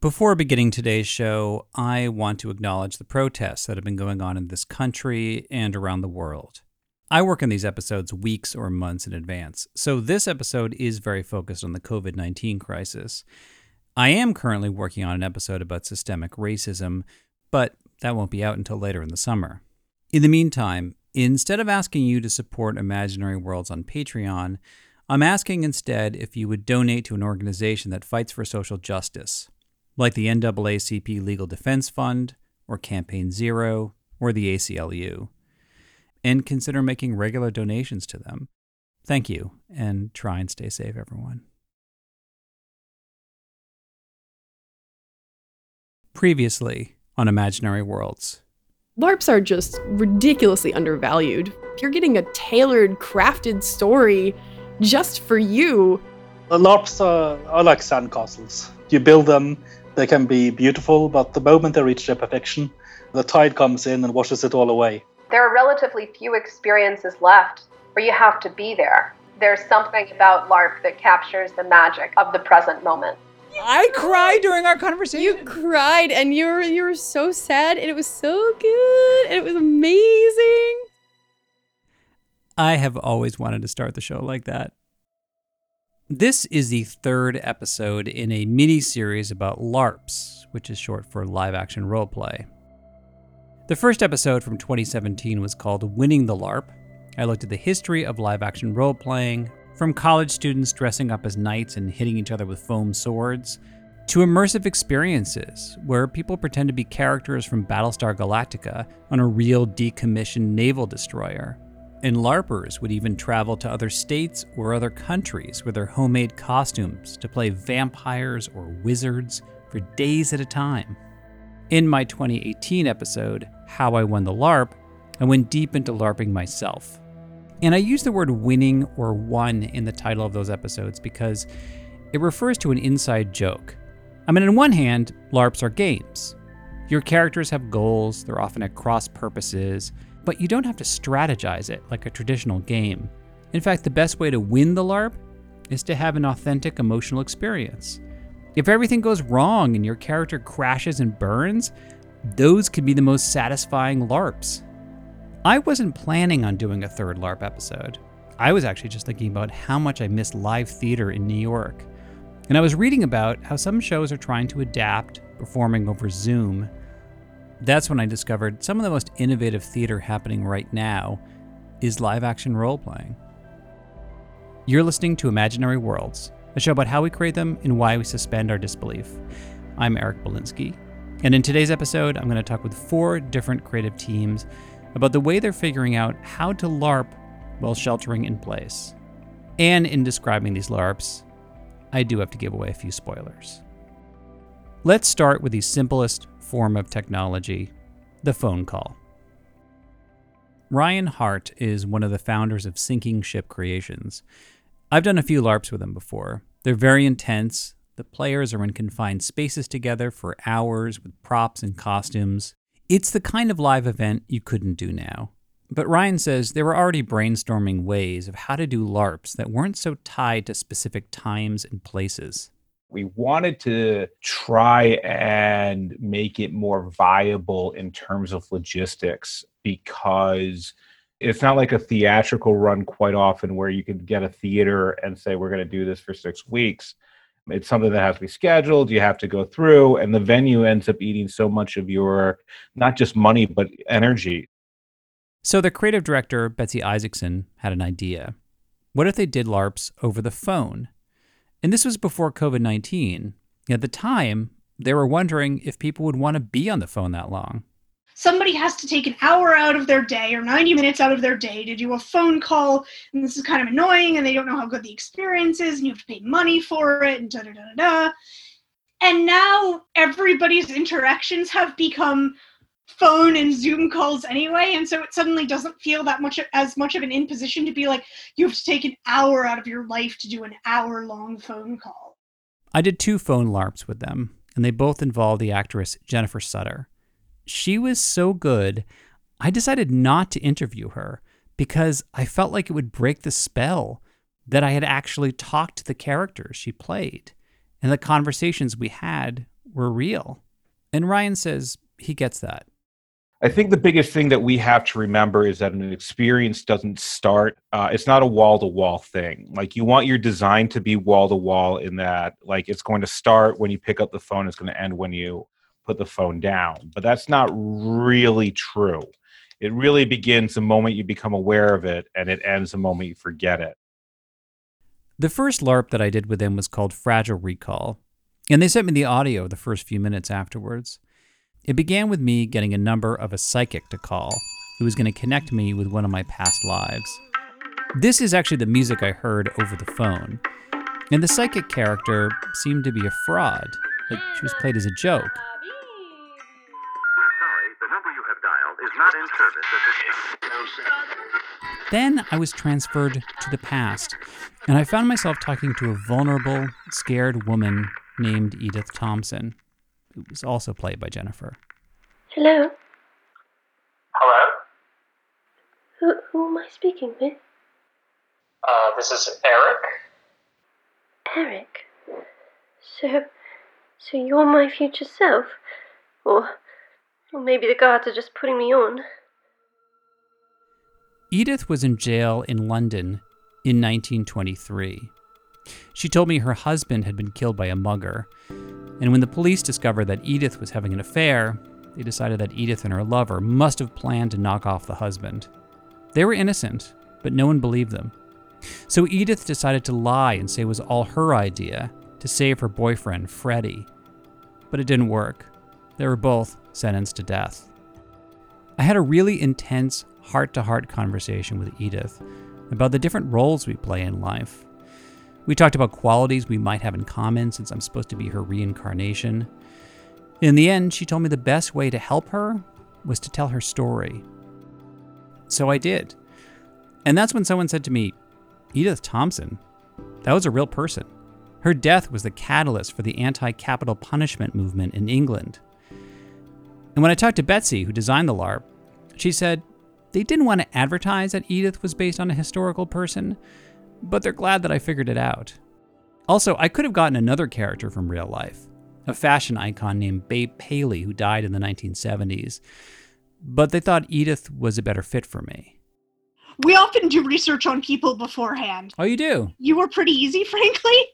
Before beginning today's show, I want to acknowledge the protests that have been going on in this country and around the world. I work on these episodes weeks or months in advance, so this episode is very focused on the COVID 19 crisis. I am currently working on an episode about systemic racism, but that won't be out until later in the summer. In the meantime, instead of asking you to support Imaginary Worlds on Patreon, I'm asking instead if you would donate to an organization that fights for social justice like the NAACP Legal Defense Fund, or Campaign Zero, or the ACLU, and consider making regular donations to them. Thank you, and try and stay safe, everyone. Previously on Imaginary Worlds. LARPs are just ridiculously undervalued. You're getting a tailored, crafted story just for you. The LARPs are, are like sandcastles. You build them, they can be beautiful, but the moment they reach their perfection, the tide comes in and washes it all away. There are relatively few experiences left where you have to be there. There's something about LARP that captures the magic of the present moment. I cried during our conversation. You cried and you were you were so sad and it was so good and it was amazing. I have always wanted to start the show like that. This is the third episode in a mini series about LARPs, which is short for live action roleplay. The first episode from 2017 was called Winning the LARP. I looked at the history of live action role playing, from college students dressing up as knights and hitting each other with foam swords, to immersive experiences where people pretend to be characters from Battlestar Galactica on a real decommissioned naval destroyer and LARPers would even travel to other states or other countries with their homemade costumes to play vampires or wizards for days at a time. In my 2018 episode, How I Won the LARP, I went deep into LARPing myself. And I use the word winning or won in the title of those episodes because it refers to an inside joke. I mean, on one hand, LARPs are games. Your characters have goals, they're often at cross purposes, but you don't have to strategize it like a traditional game. In fact, the best way to win the LARP is to have an authentic emotional experience. If everything goes wrong and your character crashes and burns, those could be the most satisfying LARPs. I wasn't planning on doing a third LARP episode. I was actually just thinking about how much I miss live theater in New York. And I was reading about how some shows are trying to adapt, performing over Zoom, that's when I discovered some of the most innovative theater happening right now is live action role playing. You're listening to Imaginary Worlds, a show about how we create them and why we suspend our disbelief. I'm Eric Molinsky, and in today's episode, I'm going to talk with four different creative teams about the way they're figuring out how to LARP while sheltering in place. And in describing these LARPs, I do have to give away a few spoilers. Let's start with the simplest form of technology the phone call. Ryan Hart is one of the founders of Sinking Ship Creations. I've done a few LARPs with him before. They're very intense. The players are in confined spaces together for hours with props and costumes. It's the kind of live event you couldn't do now. But Ryan says they were already brainstorming ways of how to do LARPs that weren't so tied to specific times and places we wanted to try and make it more viable in terms of logistics because it's not like a theatrical run quite often where you can get a theater and say we're going to do this for six weeks It's something that has to be scheduled, you have to go through, and the venue ends up eating so much of your not just money, but energy. So the creative director, Betsy Isaacson, had an idea. What if they did LARPs over the phone? And this was before COVID 19. At the time, they were wondering if people would want to be on the phone that long. Somebody has to take an hour out of their day or 90 minutes out of their day to do a phone call, and this is kind of annoying, and they don't know how good the experience is, and you have to pay money for it, and da da da da. And now everybody's interactions have become phone and Zoom calls anyway, and so it suddenly doesn't feel that much as much of an imposition to be like you have to take an hour out of your life to do an hour long phone call. I did two phone LARPs with them, and they both involved the actress Jennifer Sutter. She was so good, I decided not to interview her because I felt like it would break the spell that I had actually talked to the characters she played, and the conversations we had were real. And Ryan says he gets that. I think the biggest thing that we have to remember is that an experience doesn't start. Uh, it's not a wall to wall thing. Like you want your design to be wall to wall in that, like it's going to start when you pick up the phone. It's going to end when you put the phone down. But that's not really true. It really begins the moment you become aware of it, and it ends the moment you forget it. The first LARP that I did with them was called Fragile Recall, and they sent me the audio the first few minutes afterwards. It began with me getting a number of a psychic to call who was going to connect me with one of my past lives. This is actually the music I heard over the phone, and the psychic character seemed to be a fraud, like she was played as a joke. We're sorry, the number you have dialed is not in service at this Then I was transferred to the past, and I found myself talking to a vulnerable, scared woman named Edith Thompson, who was also played by Jennifer. Hello? Hello? Who, who am I speaking with? Uh, this is Eric. Eric? So, so you're my future self? Or, or maybe the guards are just putting me on? Edith was in jail in London in 1923. She told me her husband had been killed by a mugger, and when the police discovered that Edith was having an affair, they decided that Edith and her lover must have planned to knock off the husband. They were innocent, but no one believed them. So Edith decided to lie and say it was all her idea to save her boyfriend, Freddie. But it didn't work. They were both sentenced to death. I had a really intense heart to heart conversation with Edith about the different roles we play in life. We talked about qualities we might have in common since I'm supposed to be her reincarnation. In the end, she told me the best way to help her was to tell her story. So I did. And that's when someone said to me, Edith Thompson, that was a real person. Her death was the catalyst for the anti capital punishment movement in England. And when I talked to Betsy, who designed the LARP, she said they didn't want to advertise that Edith was based on a historical person, but they're glad that I figured it out. Also, I could have gotten another character from real life, a fashion icon named Babe Paley who died in the 1970s, but they thought Edith was a better fit for me. We often do research on people beforehand. Oh, you do? You were pretty easy, frankly.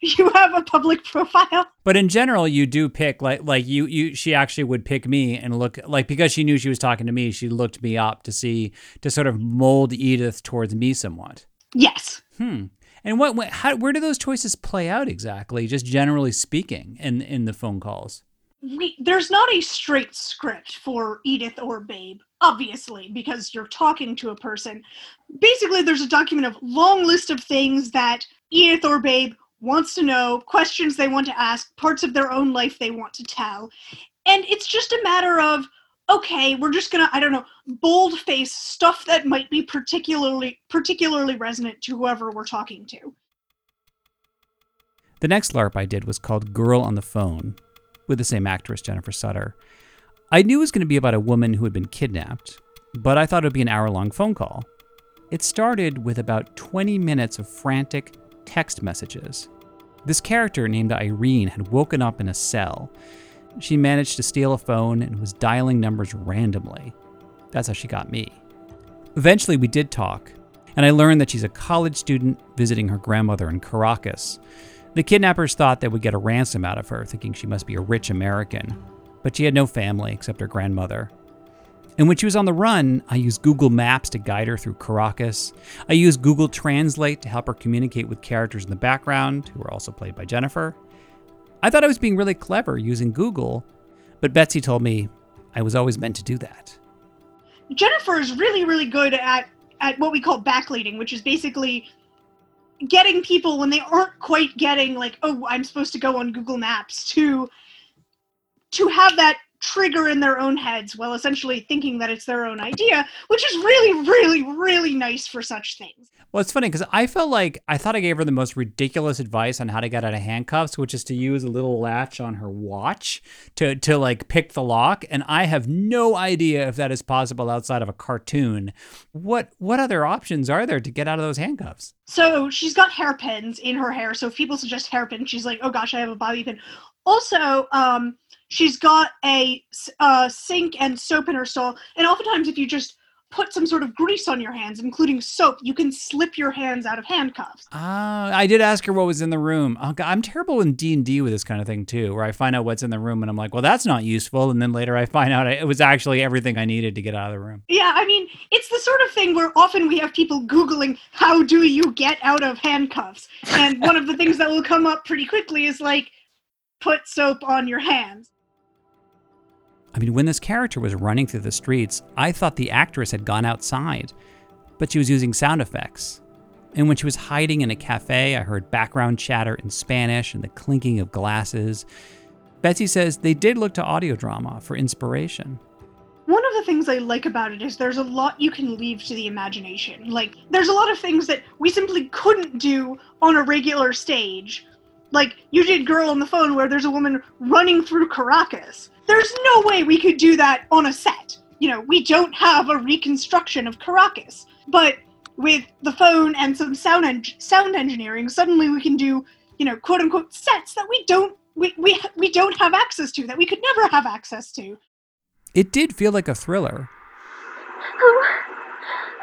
You have a public profile. But in general, you do pick like like you you she actually would pick me and look like because she knew she was talking to me, she looked me up to see to sort of mold Edith towards me somewhat. Yes. Hmm. And what, what how where do those choices play out exactly? Just generally speaking, in in the phone calls. We, there's not a straight script for Edith or Babe, obviously, because you're talking to a person. Basically, there's a document of long list of things that Edith or Babe wants to know, questions they want to ask, parts of their own life they want to tell. And it's just a matter of, okay, we're just gonna, I don't know, bold face stuff that might be particularly particularly resonant to whoever we're talking to. The next LARP I did was called Girl on the Phone, with the same actress, Jennifer Sutter. I knew it was going to be about a woman who had been kidnapped, but I thought it would be an hour long phone call. It started with about 20 minutes of frantic text messages. This character named Irene had woken up in a cell. She managed to steal a phone and was dialing numbers randomly. That's how she got me. Eventually, we did talk, and I learned that she's a college student visiting her grandmother in Caracas. The kidnappers thought they would get a ransom out of her, thinking she must be a rich American, but she had no family except her grandmother. And when she was on the run, I used Google Maps to guide her through Caracas. I used Google Translate to help her communicate with characters in the background, who were also played by Jennifer. I thought I was being really clever using Google, but Betsy told me I was always meant to do that. Jennifer is really, really good at at what we call backleading, which is basically getting people when they aren't quite getting like, oh, I'm supposed to go on Google Maps to to have that trigger in their own heads while essentially thinking that it's their own idea, which is really, really, really nice for such things. Well, it's funny because I felt like I thought I gave her the most ridiculous advice on how to get out of handcuffs, which is to use a little latch on her watch to to like pick the lock. And I have no idea if that is possible outside of a cartoon. What what other options are there to get out of those handcuffs? So she's got hairpins in her hair. So if people suggest hairpin, she's like, oh gosh, I have a bobby pin. Also, um, she's got a uh, sink and soap in her stall. And oftentimes, if you just put some sort of grease on your hands, including soap, you can slip your hands out of handcuffs. Ah, I did ask her what was in the room. Oh, God, I'm terrible in D and D with this kind of thing too, where I find out what's in the room and I'm like, well, that's not useful, and then later I find out it was actually everything I needed to get out of the room. Yeah, I mean, it's the sort of thing where often we have people Googling, how do you get out of handcuffs? And one of the things that will come up pretty quickly is like, put soap on your hands. I mean, when this character was running through the streets, I thought the actress had gone outside, but she was using sound effects. And when she was hiding in a cafe, I heard background chatter in Spanish and the clinking of glasses. Betsy says they did look to audio drama for inspiration. One of the things I like about it is there's a lot you can leave to the imagination. Like, there's a lot of things that we simply couldn't do on a regular stage. Like, you did Girl on the Phone, where there's a woman running through Caracas there's no way we could do that on a set. You know, we don't have a reconstruction of Caracas. But with the phone and some sound en- sound engineering, suddenly we can do, you know, quote unquote sets that we don't we, we, we don't have access to, that we could never have access to. It did feel like a thriller. Oh,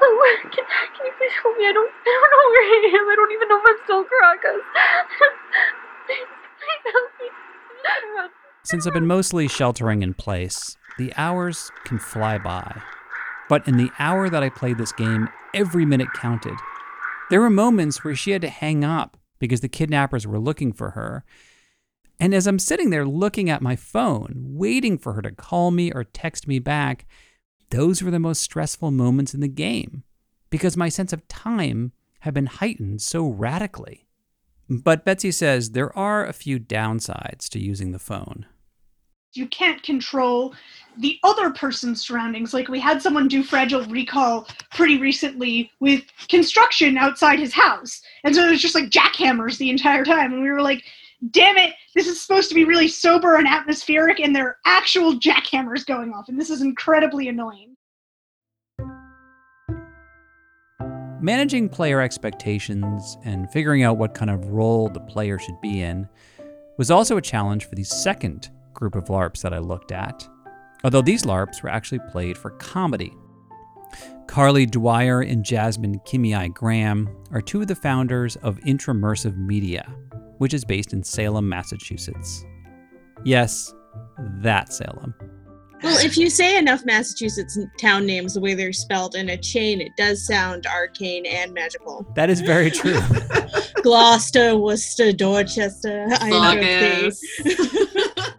oh can, can you please help me? I don't, I don't know where I am. I don't even know if I'm still Caracas. please, please help me. Since I've been mostly sheltering in place, the hours can fly by. But in the hour that I played this game, every minute counted. There were moments where she had to hang up because the kidnappers were looking for her. And as I'm sitting there looking at my phone, waiting for her to call me or text me back, those were the most stressful moments in the game because my sense of time had been heightened so radically. But Betsy says there are a few downsides to using the phone. You can't control the other person's surroundings. Like we had someone do Fragile Recall pretty recently with construction outside his house. And so it was just like jackhammers the entire time. And we were like, damn it, this is supposed to be really sober and atmospheric, and there are actual jackhammers going off. And this is incredibly annoying. Managing player expectations and figuring out what kind of role the player should be in was also a challenge for the second group of LARPs that I looked at, although these LARPs were actually played for comedy. Carly Dwyer and Jasmine Kimei Graham are two of the founders of Intramersive Media, which is based in Salem, Massachusetts. Yes, that Salem. Well, if you say enough Massachusetts town names the way they're spelled in a chain, it does sound arcane and magical. That is very true. Gloucester, Worcester, Dorchester, Iron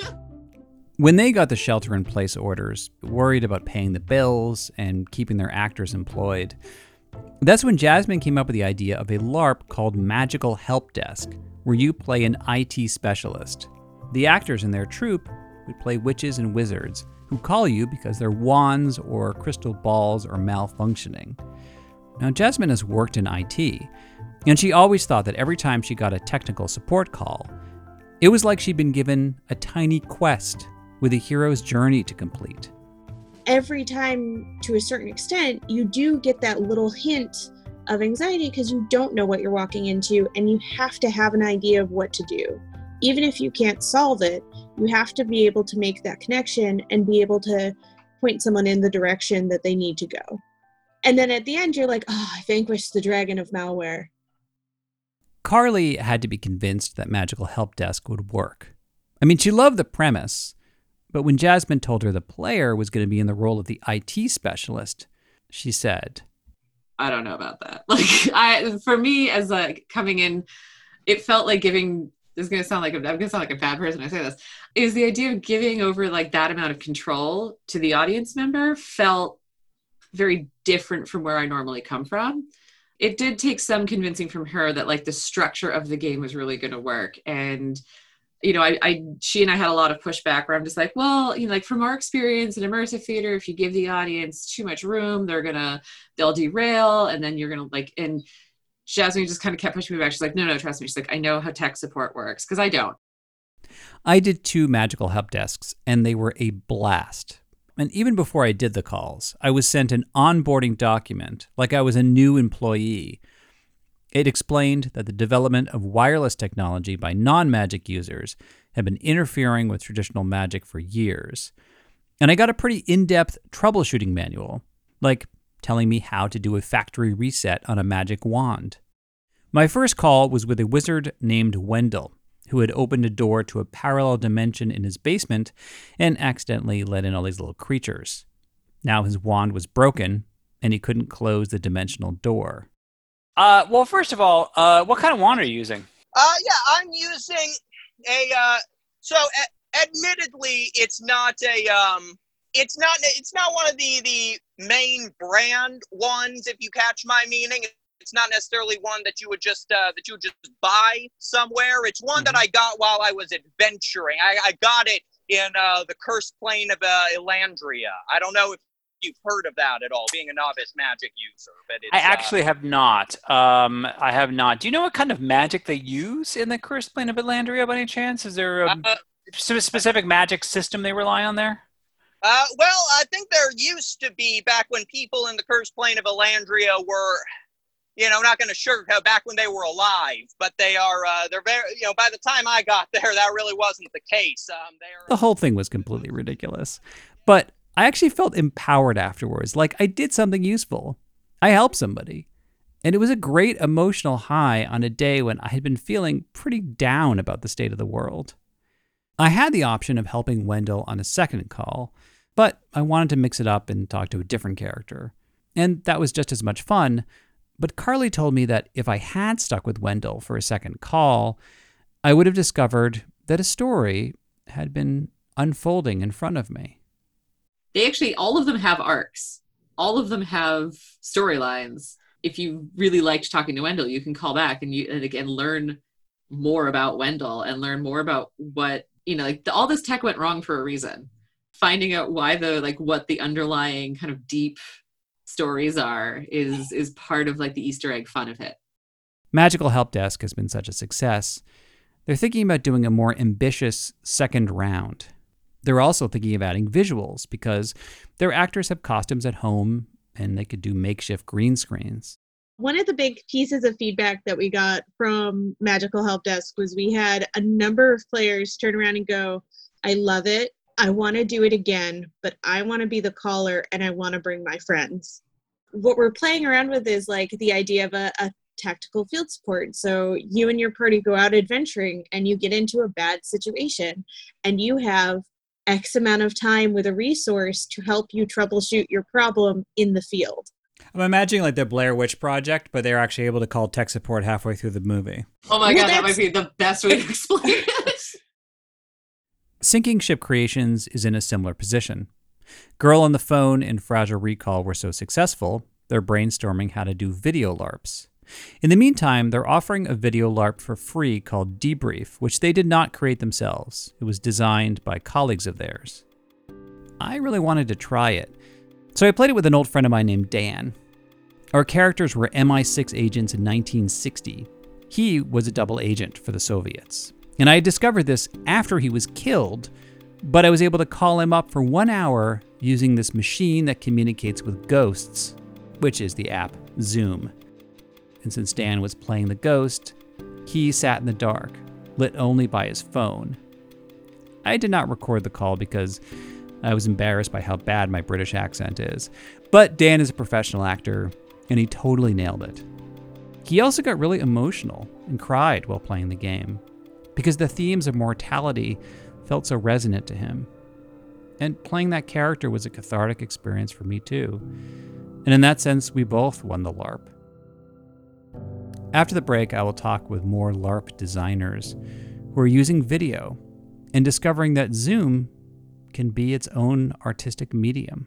When they got the shelter in place orders, worried about paying the bills and keeping their actors employed, that's when Jasmine came up with the idea of a LARP called Magical Help Desk, where you play an IT specialist. The actors in their troupe would play witches and wizards who call you because their wands or crystal balls are malfunctioning. Now, Jasmine has worked in IT, and she always thought that every time she got a technical support call, it was like she'd been given a tiny quest with a hero's journey to complete. Every time, to a certain extent, you do get that little hint of anxiety because you don't know what you're walking into and you have to have an idea of what to do even if you can't solve it, you have to be able to make that connection and be able to point someone in the direction that they need to go. And then at the end, you're like, oh, I vanquished the dragon of malware. Carly had to be convinced that Magical Help Desk would work. I mean, she loved the premise, but when Jasmine told her the player was going to be in the role of the IT specialist, she said, I don't know about that. Like I for me as like coming in, it felt like giving this is gonna sound like a, I'm gonna sound like a bad person I say this. Is the idea of giving over like that amount of control to the audience member felt very different from where I normally come from. It did take some convincing from her that like the structure of the game was really gonna work. And you know, I, I she and I had a lot of pushback where I'm just like, well, you know, like from our experience in immersive theater, if you give the audience too much room, they're gonna they'll derail and then you're gonna like and Jasmine just kind of kept pushing me back. She's like, no, no, trust me. She's like, I know how tech support works because I don't. I did two magical help desks, and they were a blast. And even before I did the calls, I was sent an onboarding document like I was a new employee. It explained that the development of wireless technology by non magic users had been interfering with traditional magic for years. And I got a pretty in depth troubleshooting manual, like telling me how to do a factory reset on a magic wand. My first call was with a wizard named Wendell, who had opened a door to a parallel dimension in his basement and accidentally let in all these little creatures. Now his wand was broken, and he couldn't close the dimensional door. Uh, well, first of all, uh, what kind of wand are you using? Uh, yeah, I'm using a. Uh, so, a- admittedly, it's not a. Um, it's not. It's not one of the the main brand ones. If you catch my meaning, it's not necessarily one that you would just uh, that you would just buy somewhere. It's one that I got while I was adventuring. I, I got it in uh, the cursed plane of uh, Elandria. I don't know if you've heard of that at all, being a novice magic user. But it's, I actually have not. Um, I have not. Do you know what kind of magic they use in the Cursed Plane of Atlandria by any chance? Is there a Uh, specific magic system they rely on there? Uh, well, I think there used to be back when people in the cursed plane of Elandria were, you know, not going to sugarcoat back when they were alive, but they are, uh, they're very, you know, by the time I got there, that really wasn't the case. Um, they're The whole thing was completely ridiculous. But I actually felt empowered afterwards, like I did something useful. I helped somebody. And it was a great emotional high on a day when I had been feeling pretty down about the state of the world. I had the option of helping Wendell on a second call, but I wanted to mix it up and talk to a different character. And that was just as much fun. But Carly told me that if I had stuck with Wendell for a second call, I would have discovered that a story had been unfolding in front of me. They actually all of them have arcs. All of them have storylines. If you really liked talking to Wendell, you can call back and you and again learn more about Wendell and learn more about what you know. Like all this tech went wrong for a reason. Finding out why the like what the underlying kind of deep stories are is is part of like the Easter egg fun of it. Magical Help Desk has been such a success. They're thinking about doing a more ambitious second round. They're also thinking of adding visuals because their actors have costumes at home and they could do makeshift green screens. One of the big pieces of feedback that we got from Magical Help Desk was we had a number of players turn around and go, I love it. I want to do it again, but I want to be the caller and I want to bring my friends. What we're playing around with is like the idea of a, a tactical field support. So you and your party go out adventuring and you get into a bad situation and you have X amount of time with a resource to help you troubleshoot your problem in the field. I'm imagining like the Blair Witch Project, but they're actually able to call tech support halfway through the movie. Oh my Well, god, that might be the best way to explain it. Sinking Ship Creations is in a similar position. Girl on the Phone and Fragile Recall were so successful, they're brainstorming how to do video LARPs. In the meantime, they're offering a video LARP for free called Debrief, which they did not create themselves. It was designed by colleagues of theirs. I really wanted to try it, so I played it with an old friend of mine named Dan. Our characters were MI6 agents in 1960. He was a double agent for the Soviets. And I discovered this after he was killed, but I was able to call him up for one hour using this machine that communicates with ghosts, which is the app Zoom. And since Dan was playing the ghost, he sat in the dark, lit only by his phone. I did not record the call because I was embarrassed by how bad my British accent is. But Dan is a professional actor, and he totally nailed it. He also got really emotional and cried while playing the game because the themes of mortality felt so resonant to him. And playing that character was a cathartic experience for me too. And in that sense, we both won the LARP. After the break, I will talk with more LARP designers who are using video and discovering that Zoom can be its own artistic medium.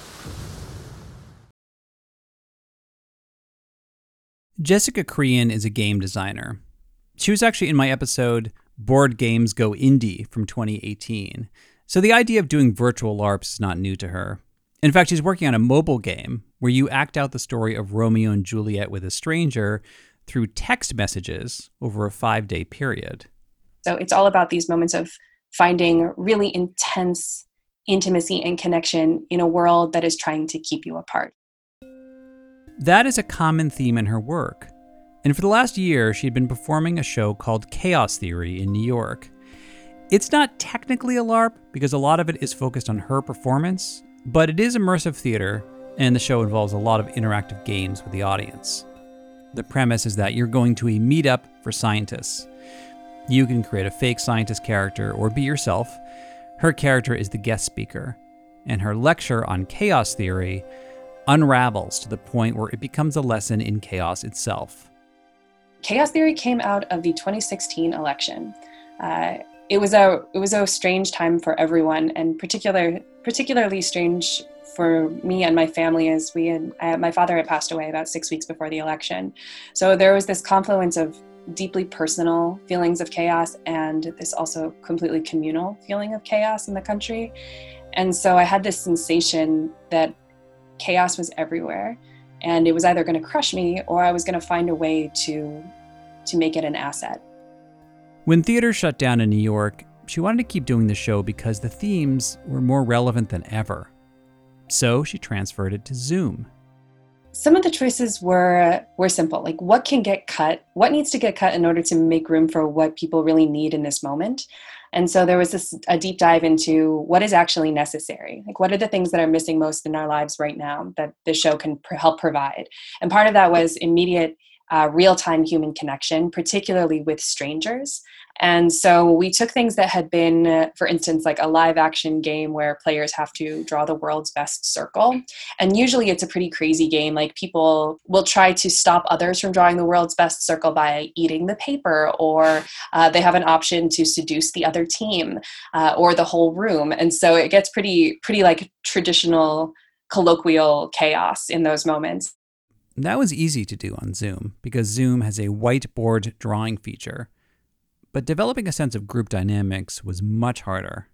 Jessica Creane is a game designer. She was actually in my episode Board Games Go Indie from 2018. So the idea of doing virtual LARPs is not new to her. In fact, she's working on a mobile game where you act out the story of Romeo and Juliet with a stranger through text messages over a five day period. So it's all about these moments of finding really intense intimacy and connection in a world that is trying to keep you apart. That is a common theme in her work. And for the last year, she had been performing a show called Chaos Theory in New York. It's not technically a LARP because a lot of it is focused on her performance, but it is immersive theater, and the show involves a lot of interactive games with the audience. The premise is that you're going to a meetup for scientists. You can create a fake scientist character or be yourself. Her character is the guest speaker, and her lecture on chaos theory unravels to the point where it becomes a lesson in chaos itself. Chaos theory came out of the 2016 election. Uh, it was a it was a strange time for everyone, and particular particularly strange for me and my family as we had my father had passed away about six weeks before the election. So there was this confluence of deeply personal feelings of chaos and this also completely communal feeling of chaos in the country. And so I had this sensation that chaos was everywhere and it was either going to crush me or I was going to find a way to to make it an asset. When theaters shut down in New York, she wanted to keep doing the show because the themes were more relevant than ever. So she transferred it to Zoom. Some of the choices were were simple, like what can get cut, what needs to get cut in order to make room for what people really need in this moment. And so there was this a deep dive into what is actually necessary. Like what are the things that are missing most in our lives right now that the show can pr- help provide. And part of that was immediate uh, real time human connection, particularly with strangers. And so we took things that had been, uh, for instance, like a live action game where players have to draw the world's best circle. And usually it's a pretty crazy game. Like people will try to stop others from drawing the world's best circle by eating the paper, or uh, they have an option to seduce the other team uh, or the whole room. And so it gets pretty, pretty like traditional colloquial chaos in those moments. That was easy to do on Zoom because Zoom has a whiteboard drawing feature. But developing a sense of group dynamics was much harder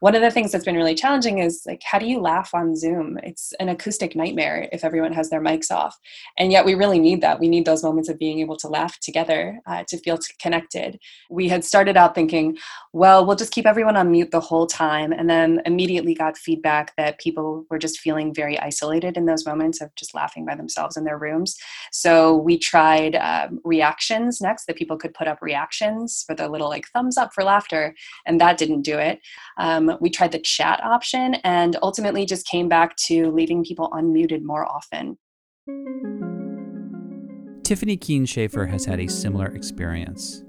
one of the things that's been really challenging is like how do you laugh on zoom? It's an acoustic nightmare if everyone has their mics off. And yet we really need that. We need those moments of being able to laugh together uh, to feel connected. We had started out thinking well we'll just keep everyone on mute the whole time. And then immediately got feedback that people were just feeling very isolated in those moments of just laughing by themselves in their rooms. So we tried um, reactions next that people could put up reactions for the little like thumbs up for laughter and that didn't do it. Um, we tried the chat option and ultimately just came back to leaving people unmuted more often. Tiffany Keen Schaefer has had a similar experience.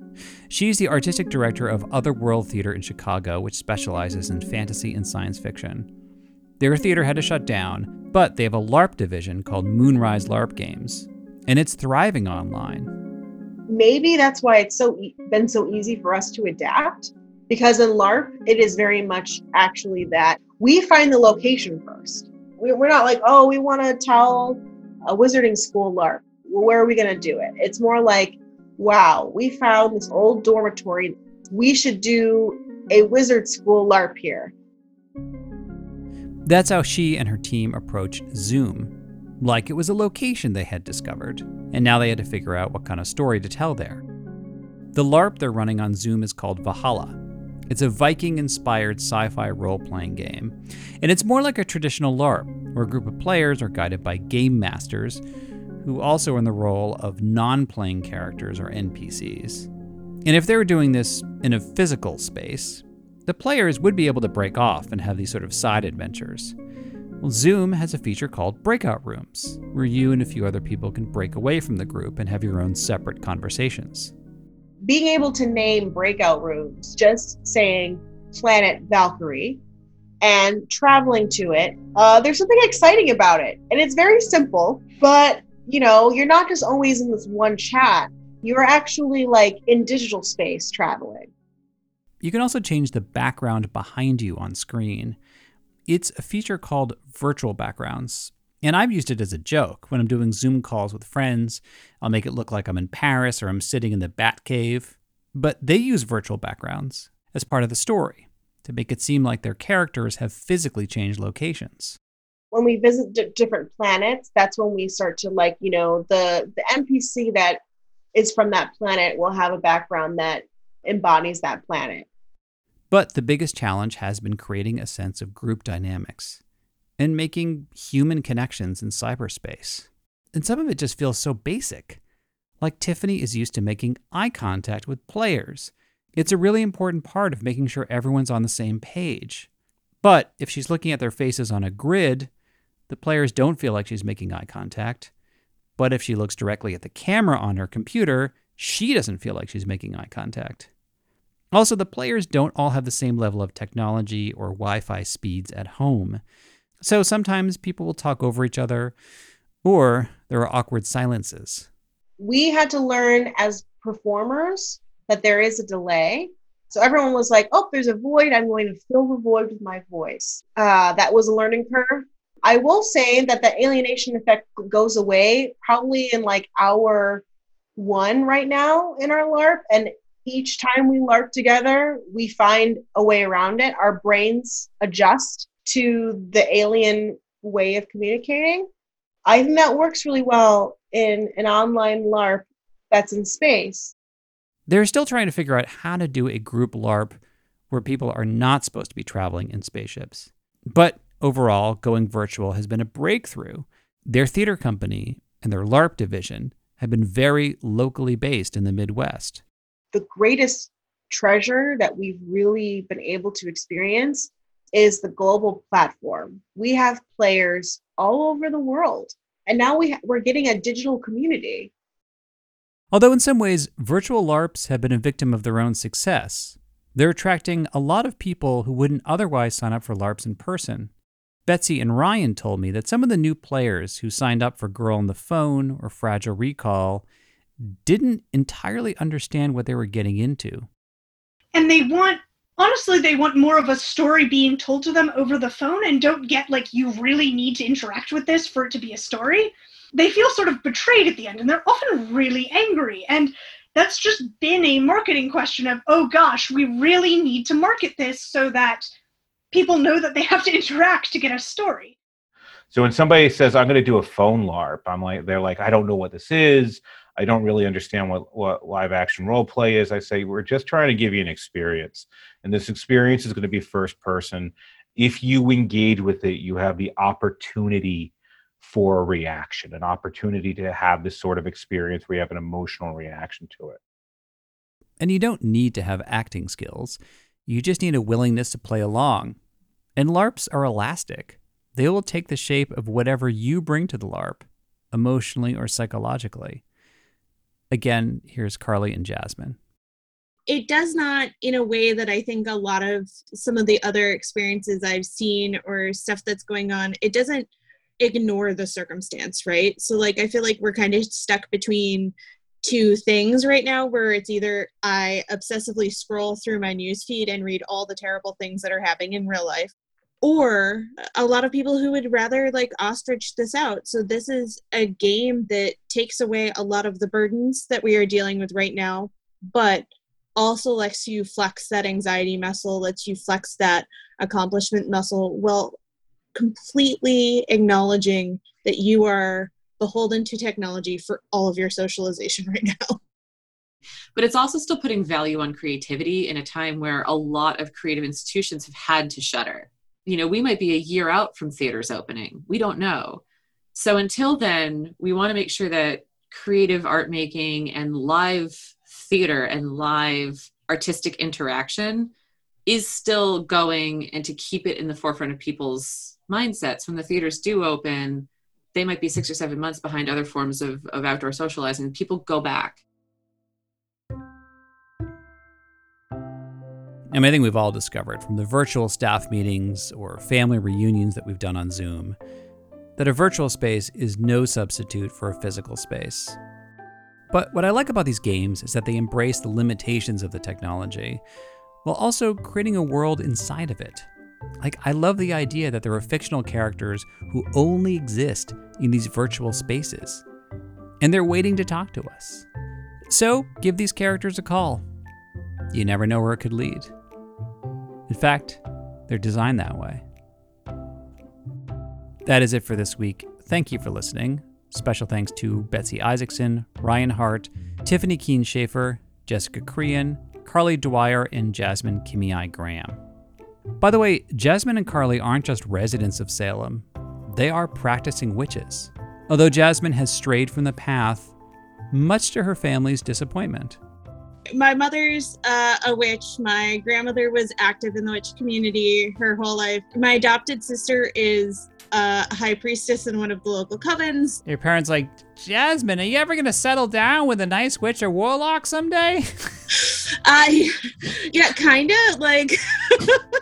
She's the artistic director of Otherworld Theater in Chicago, which specializes in fantasy and science fiction. Their theater had to shut down, but they have a LARP division called Moonrise LARP Games, and it's thriving online. Maybe that's why it's so e- been so easy for us to adapt because in LARP, it is very much actually that we find the location first. We're not like, oh, we want to tell a wizarding school LARP. Where are we going to do it? It's more like, wow, we found this old dormitory. We should do a wizard school LARP here. That's how she and her team approached Zoom. like it was a location they had discovered, and now they had to figure out what kind of story to tell there. The LARP they're running on Zoom is called Valhalla. It's a Viking inspired sci fi role playing game, and it's more like a traditional LARP, where a group of players are guided by game masters who also are in the role of non playing characters or NPCs. And if they were doing this in a physical space, the players would be able to break off and have these sort of side adventures. Well, Zoom has a feature called Breakout Rooms, where you and a few other people can break away from the group and have your own separate conversations. Being able to name breakout rooms, just saying Planet Valkyrie and traveling to it, uh, there's something exciting about it. And it's very simple, but you know, you're not just always in this one chat. You're actually like in digital space traveling. You can also change the background behind you on screen. It's a feature called virtual backgrounds. And I've used it as a joke. When I'm doing Zoom calls with friends, I'll make it look like I'm in Paris or I'm sitting in the Batcave. But they use virtual backgrounds as part of the story to make it seem like their characters have physically changed locations when we visit d- different planets that's when we start to like you know the the npc that is from that planet will have a background that embodies that planet but the biggest challenge has been creating a sense of group dynamics and making human connections in cyberspace and some of it just feels so basic like tiffany is used to making eye contact with players it's a really important part of making sure everyone's on the same page but if she's looking at their faces on a grid the players don't feel like she's making eye contact. But if she looks directly at the camera on her computer, she doesn't feel like she's making eye contact. Also, the players don't all have the same level of technology or Wi Fi speeds at home. So sometimes people will talk over each other, or there are awkward silences. We had to learn as performers that there is a delay. So everyone was like, oh, there's a void. I'm going to fill the void with my voice. Uh, that was a learning curve. I will say that the alienation effect goes away probably in like hour one right now in our LARP. And each time we LARP together, we find a way around it. Our brains adjust to the alien way of communicating. I think that works really well in an online LARP that's in space. They're still trying to figure out how to do a group LARP where people are not supposed to be traveling in spaceships. But overall, going virtual has been a breakthrough. Their theater company and their LARP division have been very locally based in the Midwest. The greatest treasure that we've really been able to experience is the global platform. We have players all over the world, and now we ha- we're getting a digital community. Although, in some ways, virtual LARPs have been a victim of their own success, they're attracting a lot of people who wouldn't otherwise sign up for LARPs in person. Betsy and Ryan told me that some of the new players who signed up for Girl on the Phone or Fragile Recall didn't entirely understand what they were getting into. And they want, honestly, they want more of a story being told to them over the phone and don't get like, you really need to interact with this for it to be a story. They feel sort of betrayed at the end and they're often really angry. And that's just been a marketing question of, oh gosh, we really need to market this so that people know that they have to interact to get a story. So when somebody says I'm going to do a phone LARP, I'm like they're like I don't know what this is. I don't really understand what what live action role play is. I say we're just trying to give you an experience, and this experience is going to be first person. If you engage with it, you have the opportunity for a reaction, an opportunity to have this sort of experience where you have an emotional reaction to it. And you don't need to have acting skills. You just need a willingness to play along. And LARPs are elastic. They will take the shape of whatever you bring to the LARP, emotionally or psychologically. Again, here's Carly and Jasmine. It does not, in a way that I think a lot of some of the other experiences I've seen or stuff that's going on, it doesn't ignore the circumstance, right? So, like, I feel like we're kind of stuck between two things right now where it's either I obsessively scroll through my newsfeed and read all the terrible things that are happening in real life, or a lot of people who would rather like ostrich this out. So, this is a game that takes away a lot of the burdens that we are dealing with right now, but also lets you flex that anxiety muscle, lets you flex that accomplishment muscle. while completely acknowledging that you are beholden to technology for all of your socialization right now. But it's also still putting value on creativity in a time where a lot of creative institutions have had to shutter. You know, we might be a year out from theaters opening. We don't know. So until then, we want to make sure that creative art making and live theater and live artistic interaction is still going and to keep it in the forefront of people's mindsets when the theaters do open they might be six or seven months behind other forms of, of outdoor socializing people go back And I think we've all discovered from the virtual staff meetings or family reunions that we've done on Zoom that a virtual space is no substitute for a physical space. But what I like about these games is that they embrace the limitations of the technology while also creating a world inside of it. Like, I love the idea that there are fictional characters who only exist in these virtual spaces, and they're waiting to talk to us. So, give these characters a call. You never know where it could lead. In fact, they're designed that way. That is it for this week. Thank you for listening. Special thanks to Betsy Isaacson, Ryan Hart, Tiffany Keen Schaefer, Jessica Creane, Carly Dwyer, and Jasmine Kimii Graham. By the way, Jasmine and Carly aren't just residents of Salem, they are practicing witches. Although Jasmine has strayed from the path, much to her family's disappointment. My mother's uh, a witch. My grandmother was active in the witch community her whole life. My adopted sister is a high priestess in one of the local covens. Your parents like, Jasmine, are you ever gonna settle down with a nice witch or warlock someday? I, yeah, kinda like.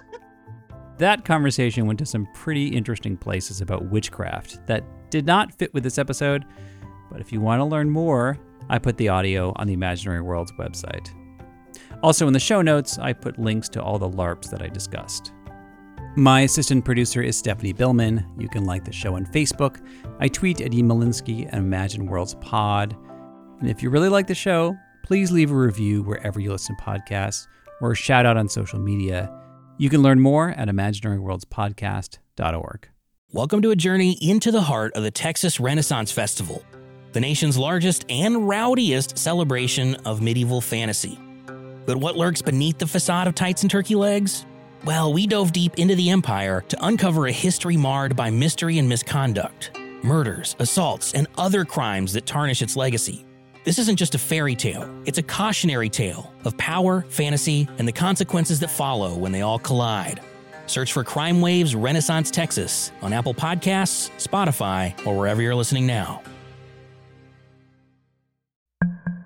that conversation went to some pretty interesting places about witchcraft that did not fit with this episode. But if you want to learn more, I put the audio on the Imaginary Worlds website. Also, in the show notes, I put links to all the LARPs that I discussed. My assistant producer is Stephanie Billman. You can like the show on Facebook. I tweet at emolinsky and Imaginary Worlds Pod. And if you really like the show, please leave a review wherever you listen to podcasts or a shout out on social media. You can learn more at imaginaryworldspodcast.org. Welcome to a journey into the heart of the Texas Renaissance Festival, the nation's largest and rowdiest celebration of medieval fantasy. But what lurks beneath the facade of tights and turkey legs? Well, we dove deep into the empire to uncover a history marred by mystery and misconduct, murders, assaults, and other crimes that tarnish its legacy. This isn't just a fairy tale, it's a cautionary tale of power, fantasy, and the consequences that follow when they all collide. Search for Crime Waves Renaissance Texas on Apple Podcasts, Spotify, or wherever you're listening now.